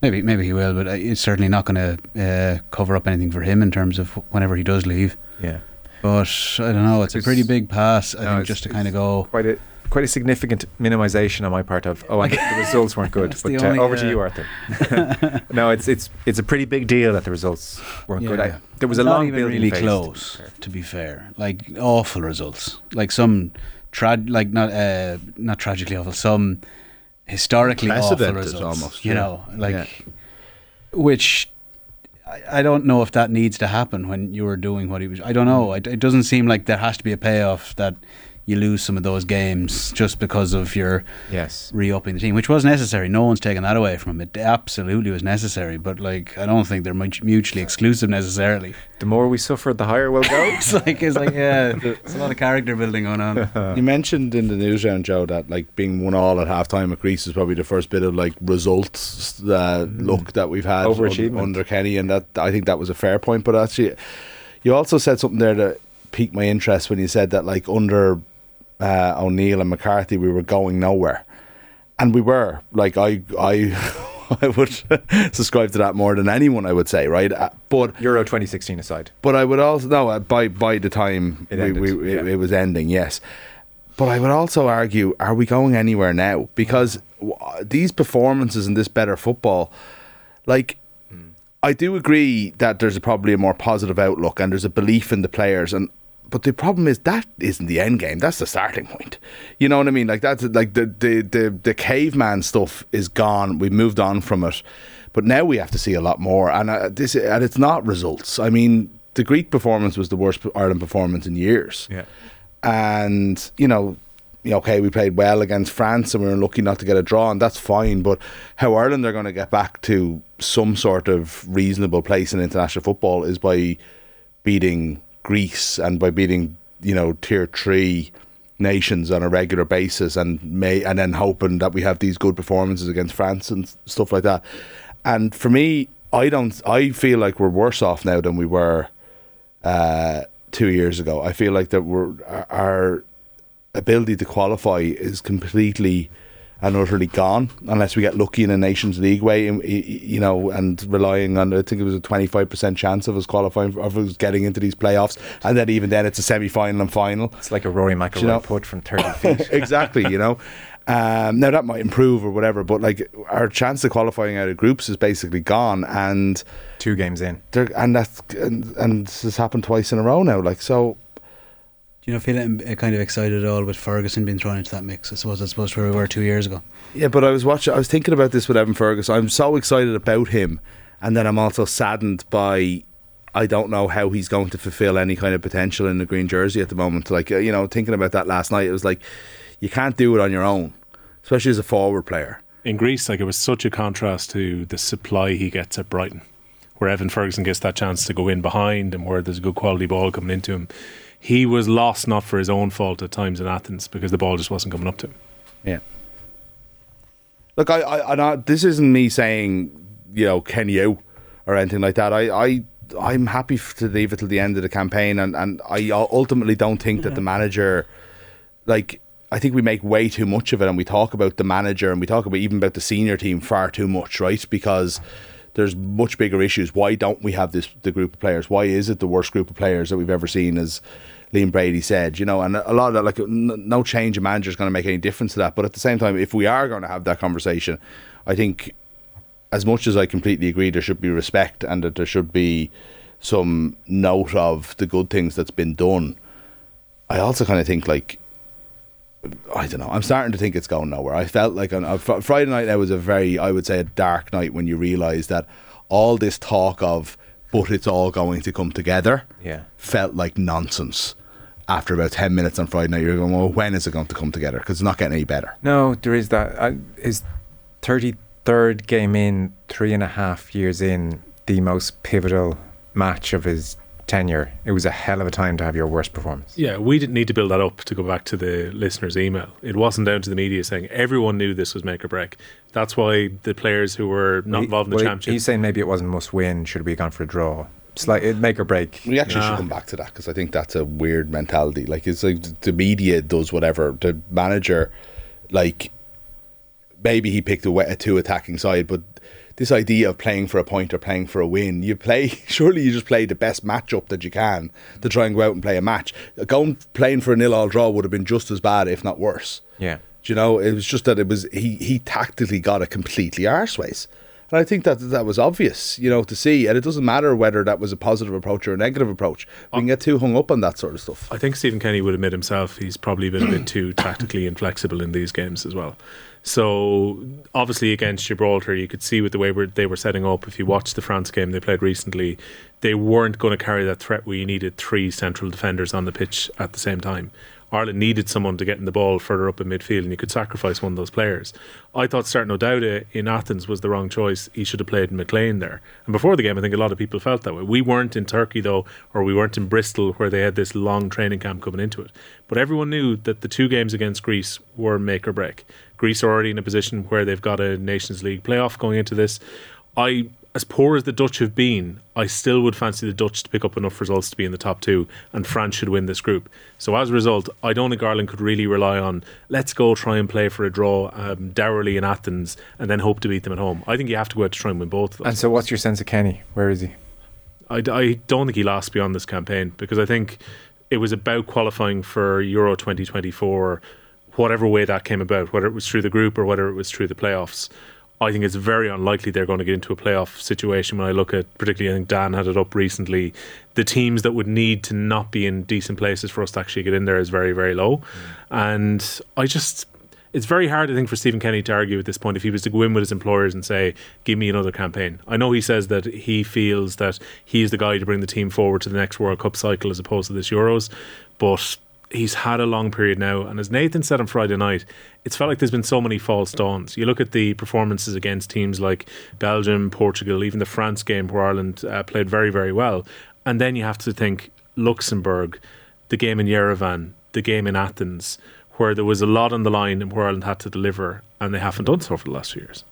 Maybe maybe he will, but it's certainly not going to uh, cover up anything for him in terms of whenever he does leave. Yeah. But I don't know. It's, it's a pretty big pass. I no, think just to kind of go quite a quite a significant minimisation on my part of oh, and the results weren't good. but uh, only, over uh, to you, Arthur. no, it's it's it's a pretty big deal that the results weren't yeah. good. I, there was a long even really phase, close. To be fair, like awful results, like some trad, like not uh, not tragically awful, some historically awful results. Almost, you yeah. know, like yeah. which I don't know if that needs to happen when you were doing what he was. I don't know. It, it doesn't seem like there has to be a payoff that you lose some of those games just because of your yes re-upping the team, which was necessary. No one's taken that away from him. It absolutely was necessary, but like I don't think they're mutually exclusive necessarily. The more we suffer, the higher we'll go. it's like it's like yeah, it's a lot of character building going on. you mentioned in the news round, Joe, that like being one all at halftime at Greece is probably the first bit of like results uh, mm. look that we've had overachievement under Kenny, and that I think that was a fair point. But actually, you also said something there that piqued my interest when you said that like under uh, O'Neill and McCarthy, we were going nowhere, and we were. Like I, I. I would subscribe to that more than anyone. I would say, right? Uh, but Euro 2016 aside, but I would also no. Uh, by by the time it, we, we, yeah. it, it was ending, yes. But I would also argue: Are we going anywhere now? Because these performances and this better football like I do agree that there's a, probably a more positive outlook and there's a belief in the players and but the problem is that isn't the end game. That's the starting point. You know what I mean? Like that's like the the the, the caveman stuff is gone. We've moved on from it, but now we have to see a lot more. And uh, this and it's not results. I mean, the Greek performance was the worst Ireland performance in years. Yeah. And you know, you know, okay, we played well against France and we were lucky not to get a draw, and that's fine. But how Ireland are going to get back to some sort of reasonable place in international football is by beating Greece and by beating you know tier three nations on a regular basis, and may and then hoping that we have these good performances against France and stuff like that. And for me, I don't. I feel like we're worse off now than we were uh, two years ago. I feel like that we're our ability to qualify is completely and utterly gone unless we get lucky in a Nations League way, you know, and relying on I think it was a twenty five percent chance of us qualifying of us getting into these playoffs, and then even then it's a semi final and final. It's like a Rory McIlroy you know? put from thirty feet. exactly, you know. Um, now that might improve or whatever, but like our chance of qualifying out of groups is basically gone, and two games in, and that's and, and this has happened twice in a row now. Like so, you know feel uh, kind of excited at all with Ferguson being thrown into that mix? I suppose as opposed to where we were two years ago. Yeah, but I was watching. I was thinking about this with Evan Ferguson. I'm so excited about him, and then I'm also saddened by. I don't know how he's going to fulfill any kind of potential in the green jersey at the moment. Like uh, you know, thinking about that last night, it was like you can't do it on your own, especially as a forward player. In Greece, like it was such a contrast to the supply he gets at Brighton, where Evan Ferguson gets that chance to go in behind and where there's a good quality ball coming into him he was lost not for his own fault at times in Athens because the ball just wasn't coming up to him. Yeah. Look, I, I, I this isn't me saying you know can you or anything like that. I, I, I'm happy to leave it till the end of the campaign, and and I ultimately don't think that the manager, like. I think we make way too much of it, and we talk about the manager, and we talk about even about the senior team far too much, right? Because there's much bigger issues. Why don't we have this the group of players? Why is it the worst group of players that we've ever seen? As Liam Brady said, you know, and a lot of that, like no change of manager is going to make any difference to that. But at the same time, if we are going to have that conversation, I think as much as I completely agree, there should be respect and that there should be some note of the good things that's been done. I also kind of think like I don't know. I'm starting to think it's going nowhere. I felt like on, uh, Friday night there was a very, I would say, a dark night when you realise that all this talk of, but it's all going to come together, yeah, felt like nonsense. After about ten minutes on Friday night, you're going, well, when is it going to come together? Because it's not getting any better. No, there is that. Uh, his thirty third game in, three and a half years in, the most pivotal match of his tenure, it was a hell of a time to have your worst performance. Yeah, we didn't need to build that up to go back to the listener's email. It wasn't down to the media saying everyone knew this was make or break. That's why the players who were not he, involved in the well, championship. He's saying maybe it wasn't must win. Should we have gone for a draw? It's like it make or break. We actually nah. should come back to that because I think that's a weird mentality. Like it's like the media does whatever. The manager, like maybe he picked a, a two attacking side, but this idea of playing for a point or playing for a win. You play, surely you just play the best matchup that you can to try and go out and play a match. Going playing for a nil all draw would have been just as bad, if not worse. Yeah. Do you know, it was just that it was he he tactically got it completely arseways. And I think that that was obvious, you know, to see. And it doesn't matter whether that was a positive approach or a negative approach. We can get too hung up on that sort of stuff. I think Stephen Kenny would admit himself he's probably been a bit too tactically inflexible in these games as well. So obviously against Gibraltar, you could see with the way they were setting up. If you watched the France game they played recently, they weren't going to carry that threat where you needed three central defenders on the pitch at the same time. Ireland needed someone to get in the ball further up in midfield, and you could sacrifice one of those players. I thought starting O'Dowda uh, in Athens was the wrong choice. He should have played McLean there. And before the game, I think a lot of people felt that way. We weren't in Turkey, though, or we weren't in Bristol, where they had this long training camp coming into it. But everyone knew that the two games against Greece were make or break. Greece are already in a position where they've got a Nations League playoff going into this. I as poor as the Dutch have been, I still would fancy the Dutch to pick up enough results to be in the top two, and France should win this group. So as a result, I don't think Ireland could really rely on let's go try and play for a draw um, dourly in Athens and then hope to beat them at home. I think you have to go out to try and win both. of And so, what's your sense of Kenny? Where is he? I, I don't think he lasts beyond this campaign because I think it was about qualifying for Euro 2024, whatever way that came about, whether it was through the group or whether it was through the playoffs. I think it's very unlikely they're going to get into a playoff situation. When I look at, particularly, I think Dan had it up recently, the teams that would need to not be in decent places for us to actually get in there is very, very low. And I just, it's very hard, I think, for Stephen Kenny to argue at this point if he was to go in with his employers and say, "Give me another campaign." I know he says that he feels that he's the guy to bring the team forward to the next World Cup cycle as opposed to this Euros, but he's had a long period now, and as Nathan said on Friday night, it's felt like there's been so many false dawns. You look at the performances against teams like Belgium, Portugal, even the France game where Ireland uh, played very, very well, and then you have to think Luxembourg, the game in Yerevan, the game in Athens, where there was a lot on the line and where Ireland had to deliver, and they haven't done so for the last few years.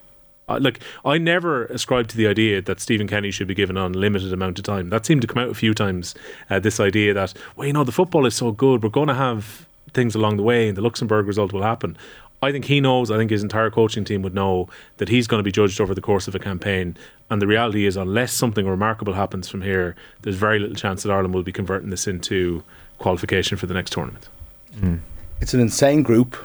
Like I never ascribed to the idea that Stephen Kenny should be given an unlimited amount of time. That seemed to come out a few times. Uh, this idea that well, you know, the football is so good, we're going to have things along the way, and the Luxembourg result will happen. I think he knows. I think his entire coaching team would know that he's going to be judged over the course of a campaign. And the reality is, unless something remarkable happens from here, there's very little chance that Ireland will be converting this into qualification for the next tournament. It's an insane group.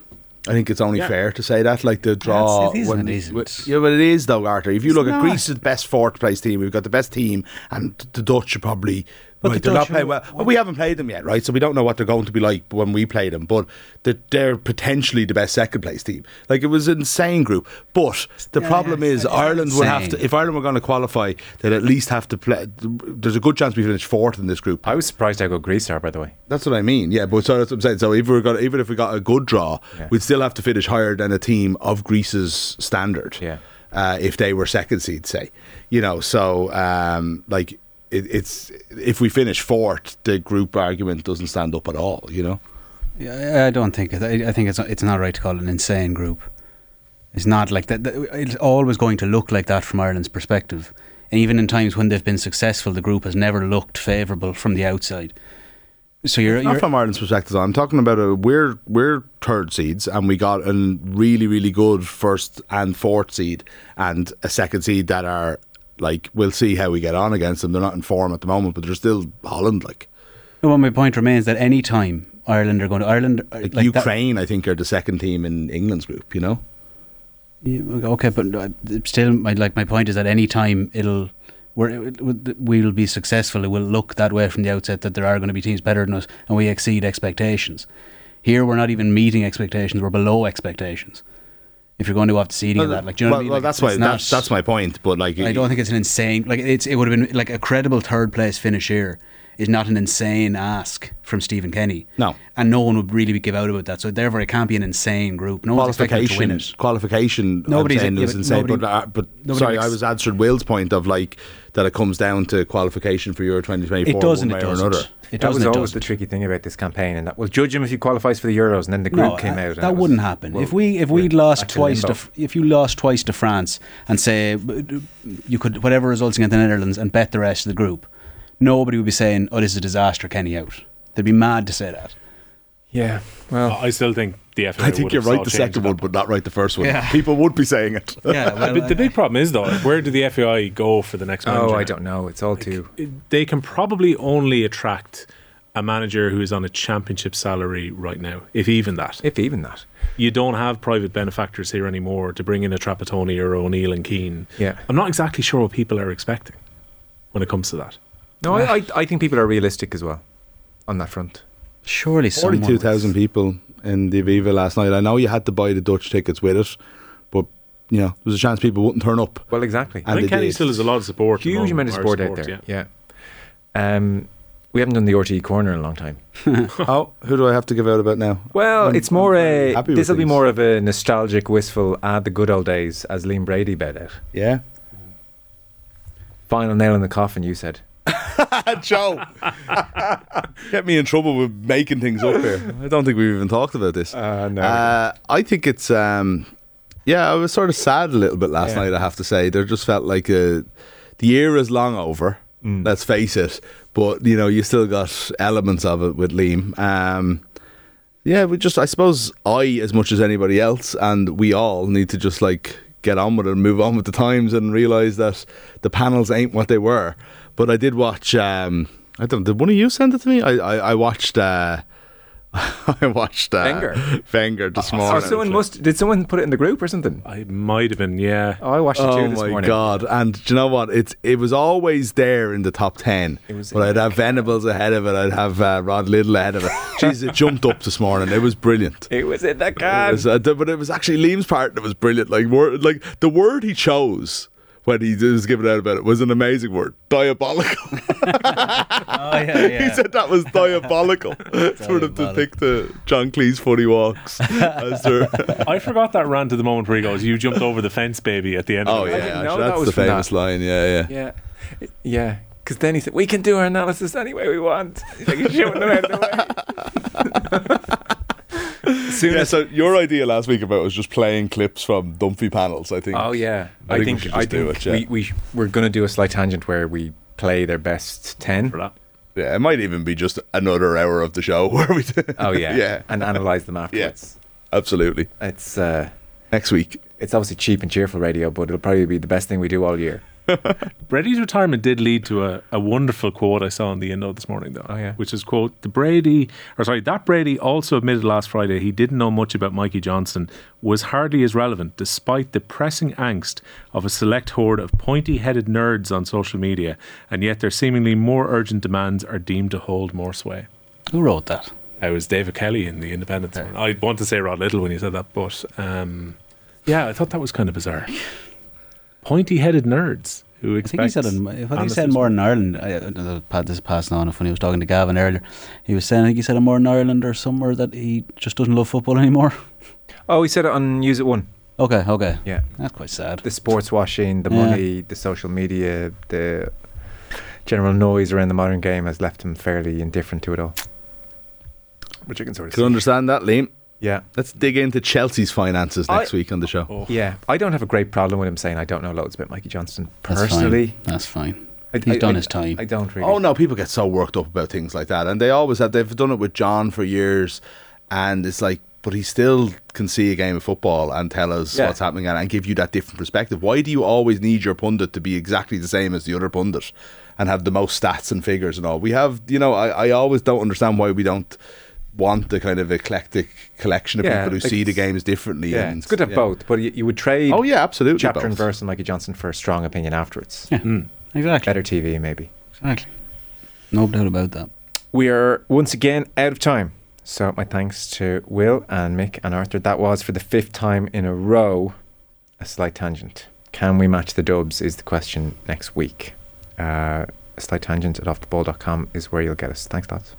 I think it's only Yeah. fair to say that. Like the draw, it is when it isn't. yeah, but it is though, Arthur. If you It's look at not. the best fourth place team, we've got the best team, and the Dutch are probably. But right, the they're not playing well. Well, we haven't played them yet, right? So we don't know what they're going to be like when we play them. But they're, they're potentially the best second place team. Like it was an insane group. But the Yeah, problem yeah, is it's Ireland would have to. If Ireland were going to qualify, they'd at least have to play. There's a good chance we finish fourth in this group. I was surprised how good Greece are, by the way. That's what I mean. Yeah, but so that's what I'm saying. So if we got, even if we got a good draw, Yeah. we'd still have to finish higher than a team of Greece's standard. Yeah. Uh, if they were second seed, say, you know, so um, like it, it's if we finish fourth, the group argument doesn't stand up at all. You know. Yeah, I don't think it. I, I think it's it's not right to call it an insane group. It's not like that. that- It's always going to look like that from Ireland's perspective. And even in times when they've been successful, the group has never looked favourable from the outside. So you're, Not you're from Ireland's perspective. I'm talking about a we're we're third seeds and we got a really really good first and fourth seed and a second seed that are like we'll see how we get on against them. They're not in form at the moment, but they're still Holland like. well, my point remains that any time Ireland are going to Ireland, uh, Like, like that- Ukraine, I think, are the second team in England's group. You know, Yeah, okay, but uh, still, my like my point is that any time it'll we're, we'll be successful, it will look that way from the outset that there are going to be teams better than us, and we exceed expectations. Here, we're not even meeting expectations; we're below expectations. If you're going to have the seeding of that, like, do you know well, what I mean? well, Like, that's why that's that's my point. But like, I don't think it's an insane like it's it would have been like a credible third place finish here is not an insane ask from Stephen Kenny. No. and no one would really give out about that. So therefore, it can't be an insane group. No one's to win qualification it. qualification Nobody's- Nobody's saying yeah, but insane nobody- but, uh, but nobody sorry makes- I was answering Will's point of like that it comes down to qualification for Euro 2024 It doesn't. one It way or doesn't. another It that was always doesn't. the tricky thing about this campaign, and that we'll judge him if he qualifies for the Euros, and then the group came out. That it was- wouldn't happen. well, if we if we're we'd lost twice to if you lost twice to France and say you could whatever results against the Netherlands and bet the rest of the group, nobody would be saying, "Oh, this is a disaster, Kenny out." They'd be mad to say that. yeah, well, I still think the FA I think you're right the second one but not right the first one Yeah. people would be saying it Yeah, well, But the big uh, problem is though, where do the FAI go for the next manager? oh, I don't know. It's all too. They can probably only attract a manager who is on a championship salary right now, if even that. If even that. You don't have private benefactors here anymore to bring in a Trapattoni or O'Neill and Keane. Yeah. I'm not exactly sure what people are expecting when it comes to that. No, I, I, I think people are realistic as well on that front. Surely, someone 42,000 people in the Aviva last night I know you had to buy the Dutch tickets with it but you know there's a chance people wouldn't turn up Well, exactly. And I think Kenny did. still has a lot of support. at the Huge amount of Irish support out there. yeah. Yeah. Um, we haven't done the RTE corner in a long time. oh who do I have to give out about now Well, I'm- it's more I'm a. happy This will be more of a nostalgic, wistful, ah, the good old days, as Liam Brady bet out. yeah Final nail in the coffin, you said. Joe get me in trouble with making things up here I don't think we've even talked about this Uh, no. Uh, I think it's um, yeah. I was sort of sad a little bit last Yeah. night. I have to say, there just felt like uh the year is long over. Mm. Let's face it, but you know, you still got elements of it with Liam. Um, yeah, we just, I suppose, I as much as anybody else, and we all need to just like get on with it and move on with the times and realize that the panels ain't what they were. But I did watch. Um, I don't. Did one of you send it to me? I I, I watched. Uh, I watched uh, Wenger? Wenger this Oh, morning. someone must. Did someone put it in the group or something? I might have been, yeah. Oh, I watched it Oh too this morning. Oh my god! And do you know what? It's it was always there in the top ten. It was but I'd have Venables ahead of it. I'd have uh, Rod Liddle ahead of it. Jeez, it jumped up this morning. It was brilliant. It was in the It was, uh, but it was actually Liam's part that was brilliant. Like word, like the word he chose when he was giving out about it was an amazing word. Diabolical. Oh yeah, he said that was diabolical. sort of to pick the John Cleese funny walks as. I forgot that rant to the moment where he goes, "You jumped over the fence, baby." At the end. Oh of it. yeah, know actually, that that's was the famous that. line. Yeah, yeah. Yeah, yeah. Because then he said, "We can do our analysis any way we want." He's like, he's shooting them out the way. Soon Yeah, as so your idea last week about was just playing clips from Dunphy panels. I think. Oh yeah, I I, think we think, should I just do think it, yeah. we we we're going to do a slight tangent where we play their best ten. For that. Yeah, it might even be just another hour of the show where we. Do. Oh yeah, yeah, and analyze them afterwards. absolutely. It's uh, Next week. it's obviously cheap and cheerful radio, but it'll probably be the best thing we do all year. Brady's retirement did lead to a, a wonderful quote I saw in the Indo this morning, though. Oh, yeah. Which is quote the Brady, or sorry, that Brady also admitted last Friday he didn't know much about Mikey Johnston was hardly as relevant, despite the pressing angst of a select horde of pointy-headed nerds on social media, and yet their seemingly more urgent demands are deemed to hold more sway. Who wrote that? It was David Kelly in the Independent. morning. I want to say Rod Liddle when you said that, but um, yeah, I thought that was kind of bizarre. Pointy-headed nerds who I think he said in, I think he said more in Ireland. I, uh, Pat, this is passing on. If when he was talking to Gavin earlier, he was saying I think he said in more in Ireland or somewhere that he just doesn't love football anymore. Oh, he said it on News at One. Okay, okay, Yeah, that's quite sad. the sports washing, the Yeah. money, the social media, the general noise around the modern game has left him fairly indifferent to it all. Which I can sort of Can see. understand that, Liam. Yeah. Let's dig into Chelsea's finances next I- week on the show. Oh. Yeah, I don't have a great problem with him saying I don't know loads about Mikey Johnston That's personally. fine. That's fine. I, He's I- done I- his time. I don't really. Oh no, people get so worked up about things like that, and they always have. They've done it with John for years, and it's like, but he still can see a game of football and tell us Yeah. what's happening and, and give you that different perspective. Why do you always need your pundit to be exactly the same as the other pundit and have the most stats and figures and all? We have, you know, I, I always don't understand why we don't want the kind of eclectic collection of Yeah, people who like see the games differently. Yeah, and, it's good to have yeah. both, but you, you would trade Oh yeah, absolutely. chapter both. and verse on Mikey Johnston for a strong opinion afterwards. Yeah, Mm. exactly. Better TV, maybe. Exactly. No doubt about that. We are once again out of time. So my thanks to Will and Mick and Arthur. That was for the fifth time in a row a slight tangent. Can we match the dubs is the question next week. Uh, a slight tangent at offtheball.com is where you'll get us. Thanks, lads.